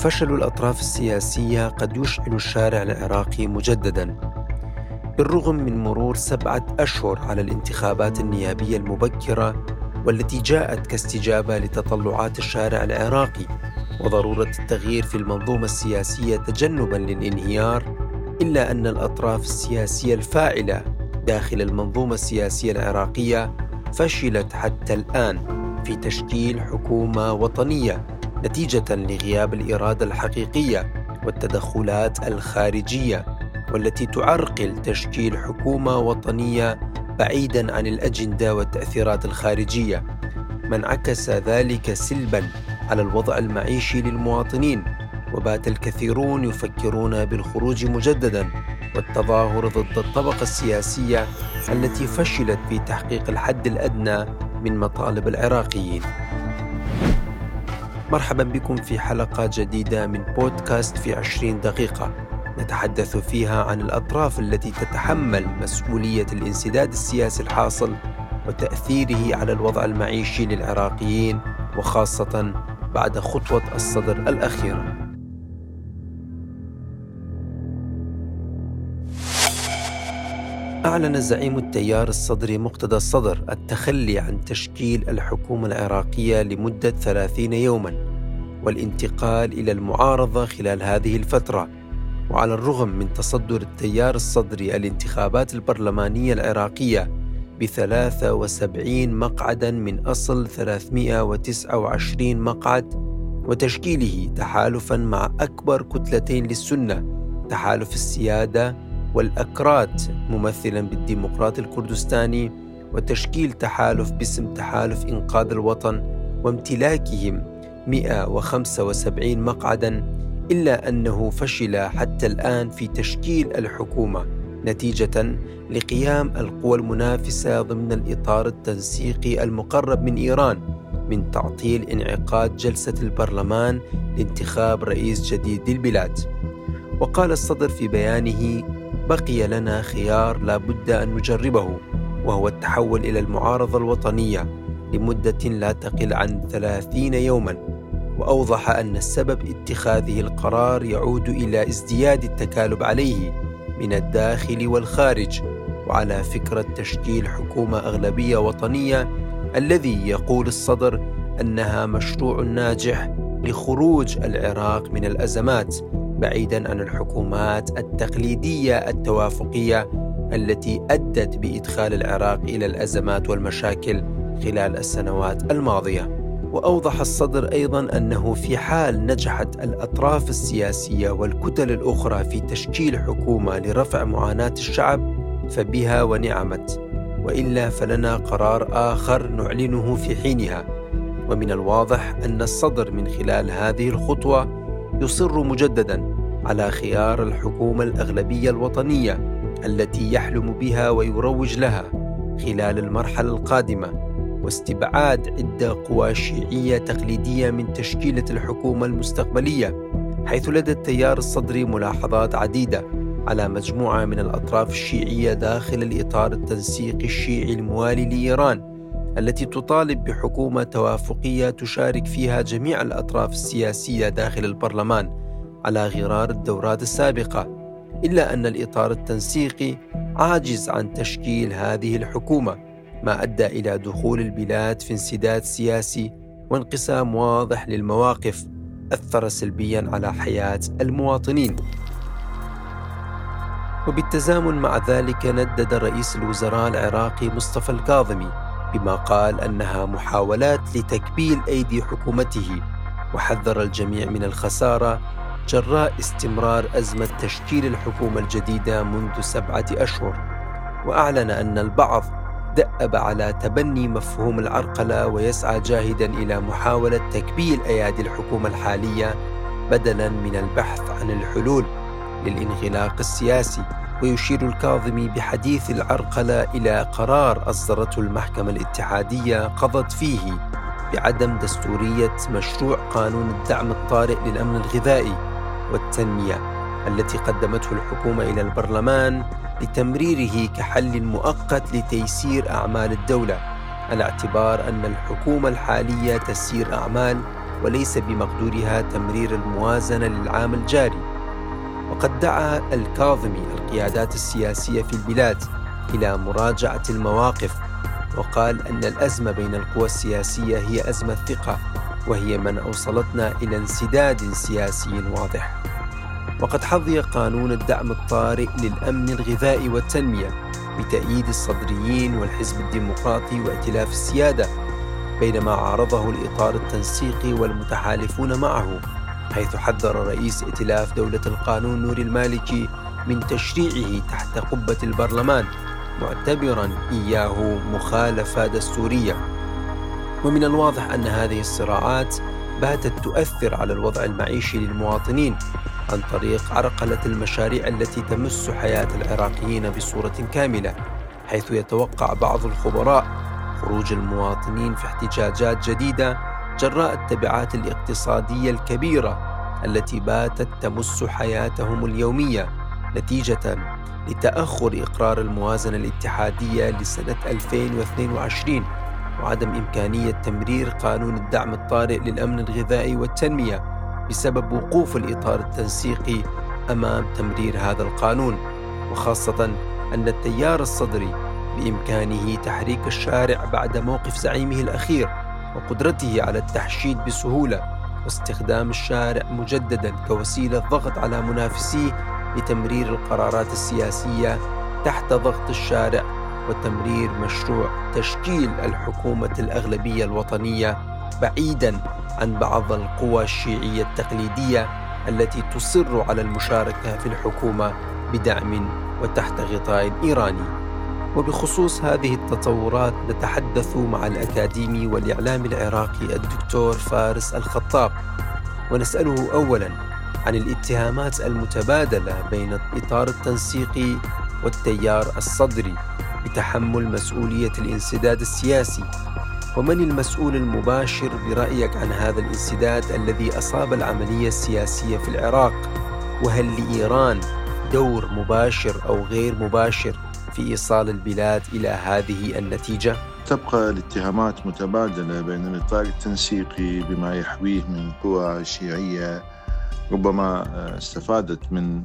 فشل الأطراف السياسية قد يشعل الشارع العراقي مجددا بالرغم من مرور سبعة أشهر على الانتخابات النيابية المبكرة والتي جاءت كاستجابة لتطلعات الشارع العراقي وضرورة التغيير في المنظومة السياسية تجنبا للانهيار إلا أن الأطراف السياسية الفاعلة داخل المنظومة السياسية العراقية فشلت حتى الآن في تشكيل حكومة وطنية. نتيجة لغياب الإرادة الحقيقية والتدخلات الخارجية والتي تعرقل تشكيل حكومة وطنية بعيدا عن الأجندة والتأثيرات الخارجية ما انعكس ذلك سلبا على الوضع المعيشي للمواطنين وبات الكثيرون يفكرون بالخروج مجددا والتظاهر ضد الطبقة السياسية التي فشلت في تحقيق الحد الأدنى من مطالب العراقيين. مرحبا بكم في حلقة جديدة من بودكاست في عشرين دقيقة نتحدث فيها عن الأطراف التي تتحمل مسؤولية الانسداد السياسي الحاصل وتأثيره على الوضع المعيشي للعراقيين وخاصة بعد خطوة الصدر الأخيرة. أعلن زعيم التيار الصدري مقتدى الصدر التخلي عن تشكيل الحكومة العراقية لمدة ثلاثين يوما والانتقال إلى المعارضة خلال هذه الفترة. وعلى الرغم من تصدر التيار الصدري الانتخابات البرلمانية العراقية بثلاثة وسبعين مقعدا من أصل 329 مقعد وتشكيله تحالفا مع أكبر كتلتين للسنة تحالف السيادة والأكراد ممثلا بالديمقراط الكردستاني وتشكيل تحالف باسم تحالف إنقاذ الوطن وامتلاكهم 175 مقعدا إلا أنه فشل حتى الآن في تشكيل الحكومة نتيجة لقيام القوى المنافسة ضمن الإطار التنسيقي المقرب من إيران من تعطيل انعقاد جلسة البرلمان لانتخاب رئيس جديد للبلاد. وقال الصدر في بيانه: بقي لنا خيار لا بد أن نجربه وهو التحول إلى المعارضة الوطنية لمدة لا تقل عن ثلاثين يوما. وأوضح أن السبب اتخاذه القرار يعود إلى ازدياد التكالب عليه من الداخل والخارج وعلى فكرة تشكيل حكومة أغلبية وطنية الذي يقول الصدر أنها مشروع ناجح لخروج العراق من الأزمات. بعيدا عن الحكومات التقليدية التوافقية التي أدت بإدخال العراق إلى الأزمات والمشاكل خلال السنوات الماضية. وأوضح الصدر أيضا أنه في حال نجحت الأطراف السياسية والكتل الأخرى في تشكيل حكومة لرفع معاناة الشعب فبها ونعمت. وإلا فلنا قرار آخر نعلنه في حينها. ومن الواضح أن الصدر من خلال هذه الخطوة يصر مجددا على خيار الحكومة الأغلبية الوطنية التي يحلم بها ويروج لها خلال المرحلة القادمة واستبعاد عدة قوى شيعية تقليدية من تشكيلة الحكومة المستقبلية حيث لدى التيار الصدري ملاحظات عديدة على مجموعة من الأطراف الشيعية داخل الإطار التنسيقي الشيعي الموالي لإيران التي تطالب بحكومة توافقية تشارك فيها جميع الأطراف السياسية داخل البرلمان. على غرار الدورات السابقة إلا أن الإطار التنسيقي عاجز عن تشكيل هذه الحكومة ما أدى إلى دخول البلاد في انسداد سياسي وانقسام واضح للمواقف أثر سلبيا على حياة المواطنين. وبالتزامن مع ذلك ندد رئيس الوزراء العراقي مصطفى الكاظمي بما قال أنها محاولات لتكبيل أيدي حكومته وحذر الجميع من الخسارة جراء استمرار أزمة تشكيل الحكومة الجديدة منذ سبعة أشهر وأعلن أن البعض دأب على تبني مفهوم العرقلة ويسعى جاهدا إلى محاولة تكبيل أيادي الحكومة الحالية بدلا من البحث عن الحلول للانغلاق السياسي. ويشير الكاظمي بحديث العرقلة إلى قرار أصدرته المحكمة الاتحادية قضت فيه بعدم دستورية مشروع قانون الدعم الطارئ للأمن الغذائي. والتنمية التي قدمته الحكومة إلى البرلمان لتمريره كحل مؤقت لتيسير أعمال الدولة. على اعتبار أن الحكومة الحالية تسير أعمال وليس بمقدورها تمرير الموازنة للعام الجاري. وقد دعا الكاظمي القيادات السياسية في البلاد إلى مراجعة المواقف وقال أن الأزمة بين القوى السياسية هي أزمة ثقة وهي من أوصلتنا إلى انسداد سياسي واضح. وقد حظي قانون الدعم الطارئ للأمن الغذائي والتنمية بتأييد الصدريين والحزب الديمقراطي وائتلاف السيادة بينما عارضه الإطار التنسيقي والمتحالفون معه حيث حذر رئيس ائتلاف دولة القانون نور المالكي من تشريعه تحت قبة البرلمان معتبرا إياه مخالفة دستورية. ومن الواضح أن هذه الصراعات باتت تؤثر على الوضع المعيشي للمواطنين عن طريق عرقلة المشاريع التي تمس حياة العراقيين بصورة كاملة حيث يتوقع بعض الخبراء خروج المواطنين في احتجاجات جديدة جراء التبعات الاقتصادية الكبيرة التي باتت تمس حياتهم اليومية نتيجة لتأخر إقرار الموازنة الاتحادية لسنة 2022 وعدم إمكانية تمرير قانون الدعم الطارئ للأمن الغذائي والتنمية بسبب وقوف الإطار التنسيقي أمام تمرير هذا القانون وخاصة أن التيار الصدري بإمكانه تحريك الشارع بعد موقف زعيمه الأخير وقدرته على التحشيد بسهولة واستخدام الشارع مجددا كوسيلة ضغط على منافسيه لتمرير القرارات السياسية تحت ضغط الشارع وتمرير مشروع تشكيل الحكومة الأغلبية الوطنية بعيدا عن بعض القوى الشيعية التقليدية التي تصر على المشاركة في الحكومة بدعم وتحت غطاء إيراني. وبخصوص هذه التطورات نتحدث مع الأكاديمي والإعلام العراقي الدكتور فارس الخطاب. ونسأله أولا عن الاتهامات المتبادلة بين الإطار التنسيقي والتيار الصدري. بتحمل مسؤولية الانسداد السياسي. ومن المسؤول المباشر برأيك عن هذا الانسداد الذي أصاب العملية السياسية في العراق؟ وهل لإيران دور مباشر أو غير مباشر في إيصال البلاد إلى هذه النتيجة؟ تبقى الاتهامات متبادلة بين الإطار التنسيقي بما يحويه من قوى شيعية ربما استفادت من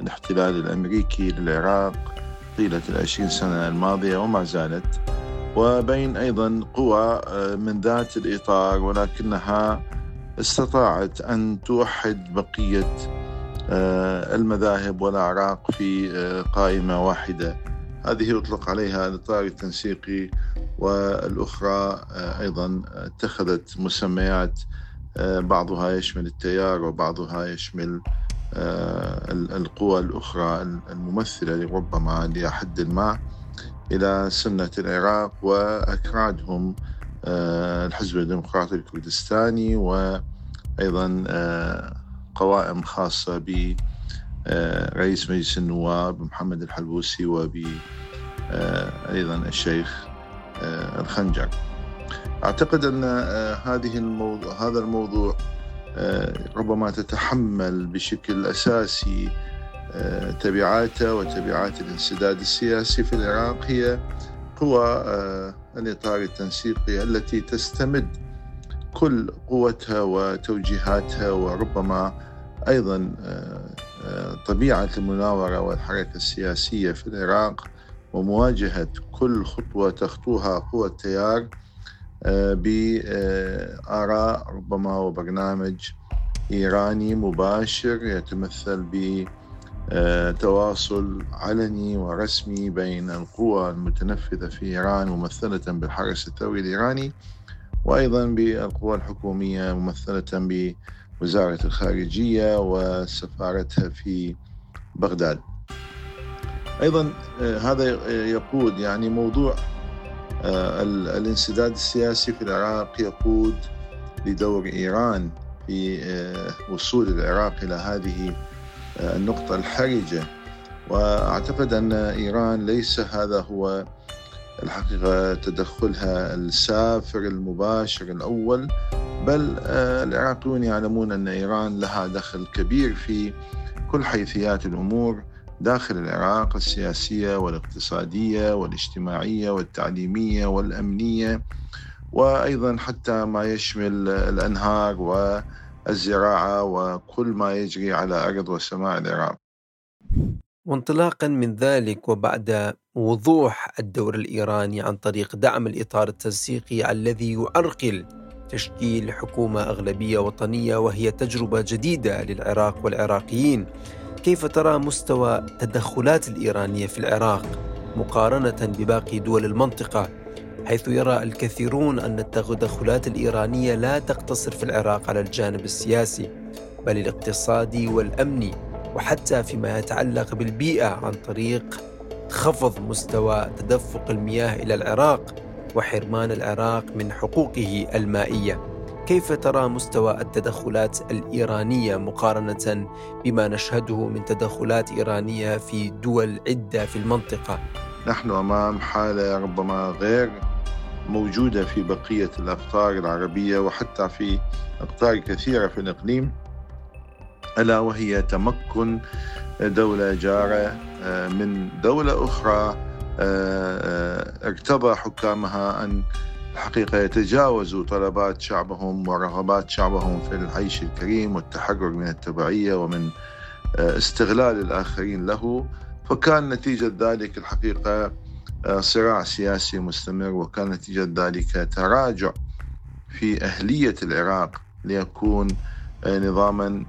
الاحتلال الأمريكي للعراق. طيلة العشرين سنة الماضية وما زالت. وبين أيضا قوى من ذات الإطار ولكنها استطاعت أن توحد بقية المذاهب والأعراق في قائمة واحدة. هذه يطلق عليها الإطار التنسيقي والأخرى أيضا اتخذت مسميات بعضها يشمل التيار وبعضها يشمل القوى الأخرى الممثلة ربما لحد ما إلى سنة العراق وأكرادهم الحزب الديمقراطي الكردستاني وأيضا قوائم خاصة ب رئيس مجلس النواب محمد الحلبوسي وب أيضا الشيخ الخنجر. أعتقد أن هذه الموضوع هذا الموضوع ربما تتحمل بشكل أساسي تبعاته وتبعات الانسداد السياسي في العراق هي قوى الإطار التنسيقي التي تستمد كل قوتها وتوجيهاتها وربما أيضا طبيعة المناورة والحركة السياسية في العراق ومواجهة كل خطوة تخطوها قوى التيار بآراء ربما وبرنامج إيراني مباشر يتمثل بتواصل علني ورسمي بين القوى المتنفذة في إيران ممثلة بالحرس الثوري الإيراني وأيضا بالقوى الحكومية ممثلة بوزارة الخارجية وسفارتها في بغداد. أيضا هذا يقود يعني موضوع الانسداد السياسي في العراق يقود لدور إيران في وصول العراق إلى هذه النقطة الحرجة. وأعتقد أن إيران ليس هذا هو الحقيقة تدخلها السافر المباشر الأول بل العراقيون يعلمون أن إيران لها دخل كبير في كل حيثيات الأمور. داخل العراق السياسية والاقتصادية والاجتماعية والتعليمية والأمنية وأيضا حتى ما يشمل الأنهار والزراعة وكل ما يجري على أرض وسماء العراق. وانطلاقا من ذلك وبعد وضوح الدور الإيراني عن طريق دعم الإطار التنسيقي الذي يعرقل تشكيل حكومة أغلبية وطنية وهي تجربة جديدة للعراق والعراقيين. كيف ترى مستوى التدخلات الإيرانية في العراق مقارنة بباقي دول المنطقة؟ حيث يرى الكثيرون أن التدخلات الإيرانية لا تقتصر في العراق على الجانب السياسي بل الاقتصادي والأمني وحتى فيما يتعلق بالبيئة عن طريق خفض مستوى تدفق المياه إلى العراق وحرمان العراق من حقوقه المائية. كيف ترى مستوى التدخلات الإيرانية مقارنة بما نشهده من تدخلات إيرانية في دول عدة في المنطقة؟ نحن أمام حالة ربما غير موجودة في بقية الأقطار العربية وحتى في أقطار كثيرة في الإقليم ألا وهي تمكن دولة جارة آه، من دولة أخرى ارتضى حكامها أن الحقيقة يتجاوزوا طلبات شعبهم ورغبات شعبهم في العيش الكريم والتحرر من التبعية ومن آه، استغلال الآخرين له. فكان نتيجة ذلك الحقيقة آه، صراع سياسي مستمر وكان نتيجة ذلك تراجع في أهلية العراق ليكون آه، نظاما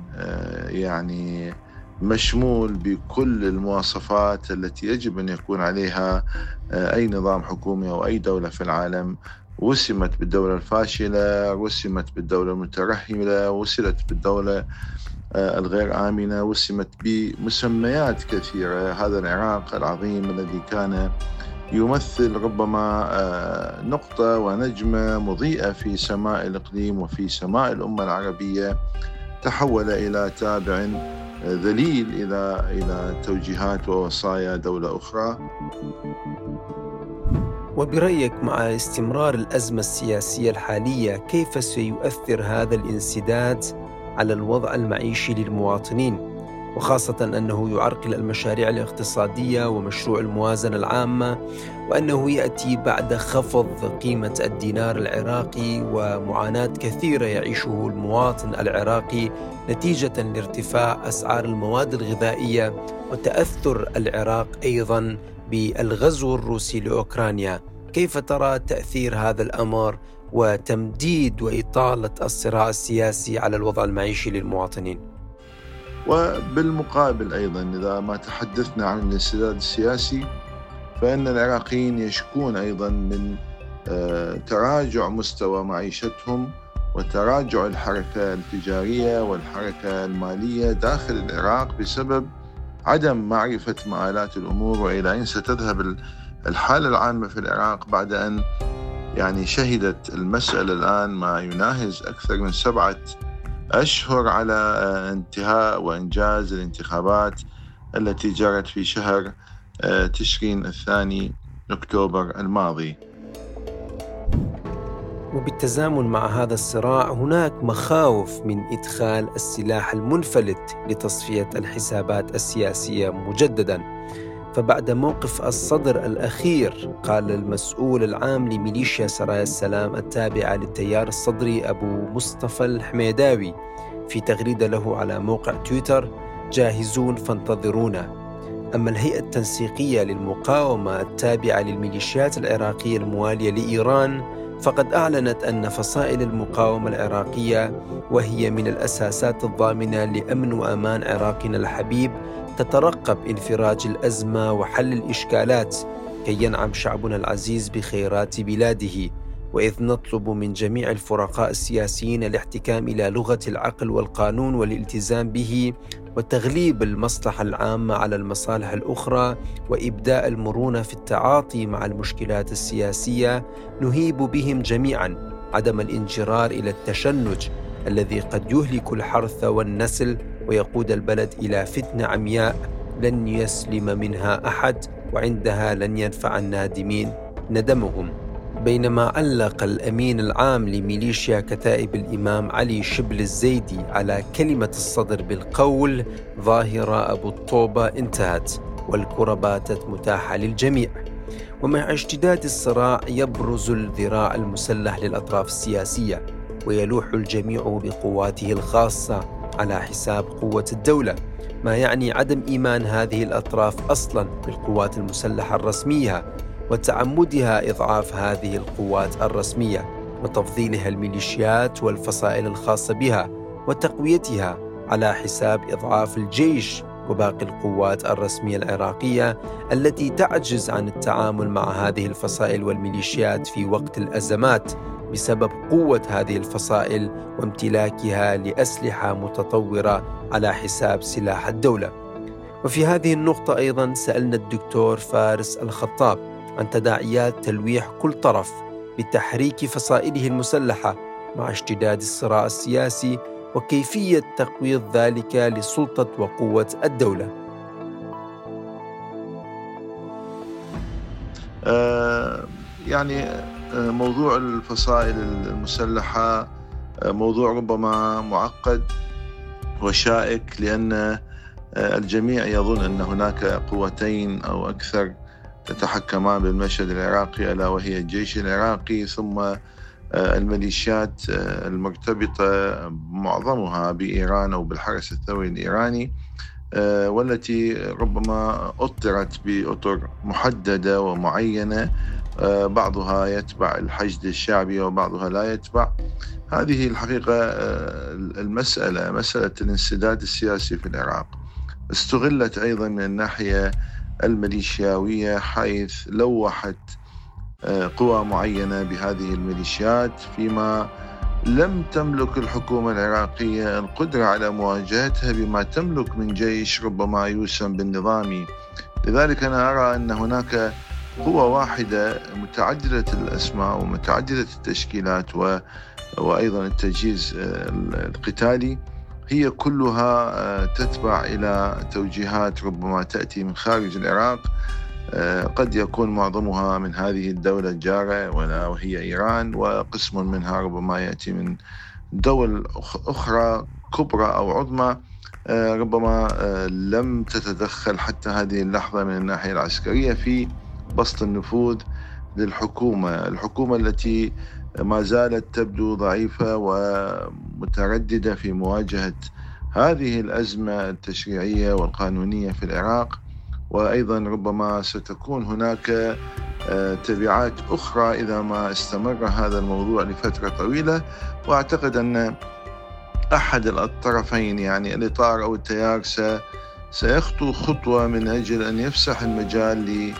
يعني مشمول بكل المواصفات التي يجب أن يكون عليها أي نظام حكومي أو أي دولة في العالم. وسمت بالدولة الفاشلة، وسمت بالدولة المترهله، وسلت بالدولة آه، الغير آمنة، وسمت بمسميات كثيرة، هذا العراق العظيم الذي كان يمثل ربما آه، نقطة ونجمة مضيئة في سماء الإقليم وفي سماء الأمة العربية تحول إلى تابع ذليل إلى إلى توجيهات ووصايا دولة أخرى. وبرأيك مع استمرار الأزمة السياسية الحالية كيف سيؤثر هذا الانسداد على الوضع المعيشي للمواطنين؟ وخاصة أنه يعرقل المشاريع الاقتصادية ومشروع الموازنة العامة وأنه يأتي بعد خفض قيمة الدينار العراقي ومعاناة كثيرة يعيشه المواطن العراقي نتيجة لارتفاع أسعار المواد الغذائية وتأثر العراق أيضا بالغزو الروسي لأوكرانيا كيف ترى تأثير هذا الأمر وتمديد وإطالة الصراع السياسي على الوضع المعيشي للمواطنين؟ وبالمقابل أيضا إذا ما تحدثنا عن الانسداد السياسي فإن العراقيين يشكون أيضا من آه، تراجع مستوى معيشتهم وتراجع الحركة التجارية والحركة المالية داخل العراق بسبب عدم معرفة مآلات الأمور وإلى أين ستذهب الحالة العامة في العراق بعد أن يعني شهدت المسألة الآن ما يناهز أكثر من سبعة أشهر على آه، انتهاء وإنجاز الانتخابات التي جرت في شهر تشرين الثاني أكتوبر الماضي. وبالتزامن مع هذا الصراع هناك مخاوف من إدخال السلاح المنفلت لتصفية الحسابات السياسية مجدداً. فبعد موقف الصدر الأخير قال المسؤول العام لميليشيا سرايا السلام التابعة للتيار الصدري أبو مصطفى الحميداوي في تغريدة له على موقع تويتر جاهزون فانتظرونا. أما الهيئة التنسيقية للمقاومة التابعة للميليشيات العراقية الموالية لإيران فقد أعلنت أن فصائل المقاومة العراقية وهي من الأساسات الضامنة لأمن وأمان عراقنا الحبيب تترقب انفراج الأزمة وحل الإشكالات كي ينعم شعبنا العزيز بخيرات بلاده. وإذ نطلب من جميع الفرقاء السياسيين الاحتكام إلى لغة العقل والقانون والالتزام به وتغليب المصلحة العامة على المصالح الأخرى وإبداء المرونة في التعاطي مع المشكلات السياسية نهيب بهم جميعا عدم الانجرار إلى التشنج الذي قد يهلك الحرث والنسل ويقود البلد إلى فتنة عمياء لن يسلم منها أحد وعندها لن ينفع النادمين ندمهم. بينما علق الأمين العام لميليشيا كتائب الإمام علي شبل الزيدي على كلمة الصدر بالقول ظاهرة أبو الطوبة انتهت والكرة باتت متاحة للجميع. ومع اشتداد الصراع يبرز الذراع المسلح للأطراف السياسية ويلوح الجميع بقواته الخاصة على حساب قوة الدولة ما يعني عدم إيمان هذه الأطراف أصلا بالقوات المسلحة الرسمية. وتعمدها إضعاف هذه القوات الرسمية وتفضيلها الميليشيات والفصائل الخاصة بها وتقويتها على حساب إضعاف الجيش وباقي القوات الرسمية العراقية التي تعجز عن التعامل مع هذه الفصائل والميليشيات في وقت الأزمات بسبب قوة هذه الفصائل وامتلاكها لأسلحة متطورة على حساب سلاح الدولة. وفي هذه النقطة أيضا سألنا الدكتور فارس الخطاب عن تداعيات تلويح كل طرف بتحريك فصائله المسلحة مع اشتداد الصراع السياسي وكيفية تقويض ذلك لسلطة وقوة الدولة. آه يعني موضوع الفصائل المسلحة موضوع ربما معقد وشائك لأن الجميع يظن أن هناك قوتين أو أكثر تتحكمان بالمشهد العراقي ألا وهي الجيش العراقي ثم الميليشيات المرتبطة معظمها بإيران أو بالحرس الثوري الإيراني والتي ربما أطرت بأطر محددة ومعينة آه، بعضها يتبع الحشد الشعبي وبعضها لا يتبع. هذه الحقيقة آه، المسألة مسألة الانسداد السياسي في العراق. استغلت أيضا من الناحية الميليشياوية حيث لوحت آه، قوى معينة بهذه الميليشيات فيما لم تملك الحكومة العراقية القدرة على مواجهتها بما تملك من جيش ربما يوسم بالنظامي لذلك أنا أرى أن هناك قوة واحدة متعددة الأسماء ومتعددة التشكيلات و... وأيضا التجهيز آه، القتالي. هي كلها آه، تتبع إلى توجيهات ربما تأتي من خارج العراق. آه، قد يكون معظمها من هذه الدولة الجارة وهي إيران وقسم منها ربما يأتي من دول أخرى كبرى أو عظمى. ربما لم تتدخل حتى هذه اللحظة من الناحية العسكرية في بسط النفوذ للحكومة. الحكومة التي ما زالت تبدو ضعيفة ومترددة في مواجهة هذه الأزمة التشريعية والقانونية في العراق. وأيضا ربما ستكون هناك آه، تبعات أخرى إذا ما استمر هذا الموضوع لفترة طويلة. وأعتقد أن أحد الطرفين يعني الإطار أو التيار سيخطو خطوة من أجل أن يفسح المجال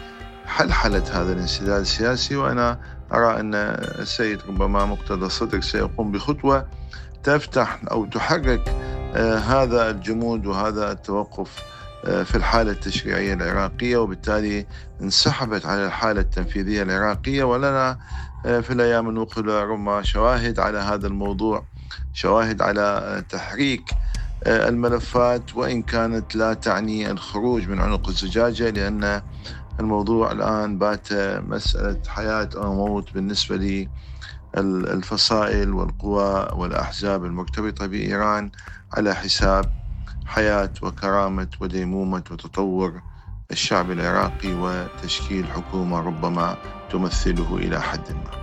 حلحلة هذا الانسداد السياسي وأنا أرى أن السيد ربما مقتدى الصدر سيقوم بخطوة تفتح أو تحرك آه، هذا الجمود وهذا التوقف آه، في الحالة التشريعية العراقية وبالتالي انسحبت على الحالة التنفيذية العراقية. ولنا آه، في الأيام المقبلة ربما شواهد على هذا الموضوع شواهد على تحريك الملفات وإن كانت لا تعني الخروج من عنق الزجاجة لأن الموضوع الآن بات مسألة حياة أو موت بالنسبة للفصائل والقوى والأحزاب المرتبطة بإيران على حساب حياة وكرامة وديمومة وتطور الشعب العراقي وتشكيل حكومة ربما تمثله إلى حد ما.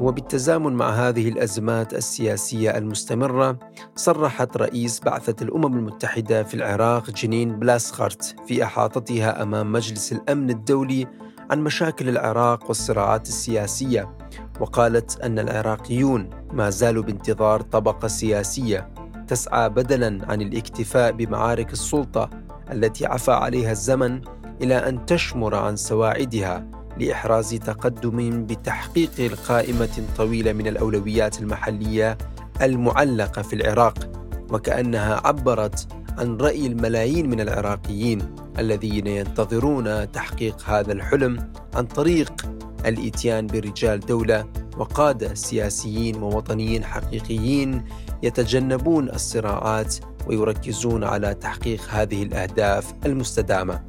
وبالتزامن مع هذه الأزمات السياسية المستمرة صرحت رئيس بعثة الأمم المتحدة في العراق جنين بلاسخارت في إحاطتها أمام مجلس الأمن الدولي عن مشاكل العراق والصراعات السياسية وقالت أن العراقيون ما زالوا بانتظار طبقة سياسية تسعى بدلا عن الاكتفاء بمعارك السلطة التي عفى عليها الزمن إلى أن تشمر عن سواعدها لإحراز تقدم بتحقيق القائمة طويله من الأولويات المحلية المعلقة في العراق وكأنها عبرت عن رأي الملايين من العراقيين الذين ينتظرون تحقيق هذا الحلم عن طريق الإتيان برجال دولة وقادة سياسيين ووطنيين حقيقيين يتجنبون الصراعات ويركزون على تحقيق هذه الأهداف المستدامة.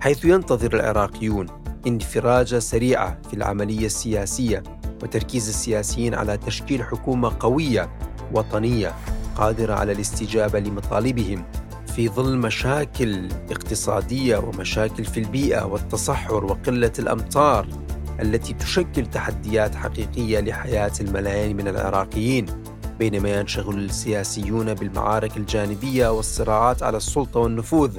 حيث ينتظر العراقيون انفراجة سريعة في العملية السياسية وتركيز السياسيين على تشكيل حكومة قوية وطنية قادرة على الاستجابة لمطالبهم في ظل مشاكل اقتصادية ومشاكل في البيئة والتصحر وقلة الأمطار التي تشكل تحديات حقيقية لحياة الملايين من العراقيين بينما ينشغل السياسيون بالمعارك الجانبية والصراعات على السلطة والنفوذ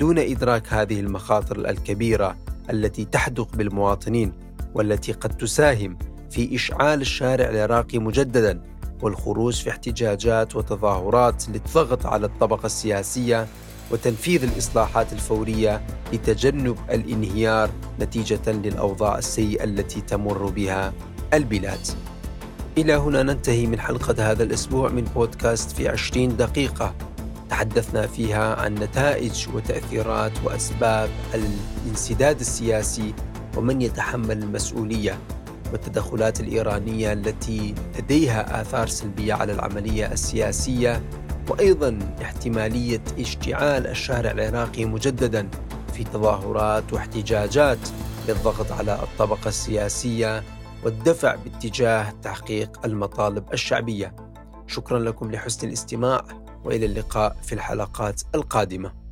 دون إدراك هذه المخاطر الكبيرة التي تحدق بالمواطنين والتي قد تساهم في إشعال الشارع العراقي مجددا والخروج في احتجاجات وتظاهرات للضغط على الطبقة السياسية وتنفيذ الإصلاحات الفورية لتجنب الانهيار نتيجة للأوضاع السيئة التي تمر بها البلاد. إلى هنا ننتهي من حلقة هذا الأسبوع من بودكاست في 20 دقيقة تحدثنا فيها عن نتائج وتأثيرات وأسباب الانسداد السياسي ومن يتحمل المسؤولية والتدخلات الإيرانية التي لديها آثار سلبية على العملية السياسية وأيضا احتمالية اشتعال الشارع العراقي مجددا في تظاهرات واحتجاجات للضغط على الطبقة السياسية والدفع باتجاه تحقيق المطالب الشعبية. شكرا لكم لحسن الاستماع وإلى اللقاء في الحلقات القادمة.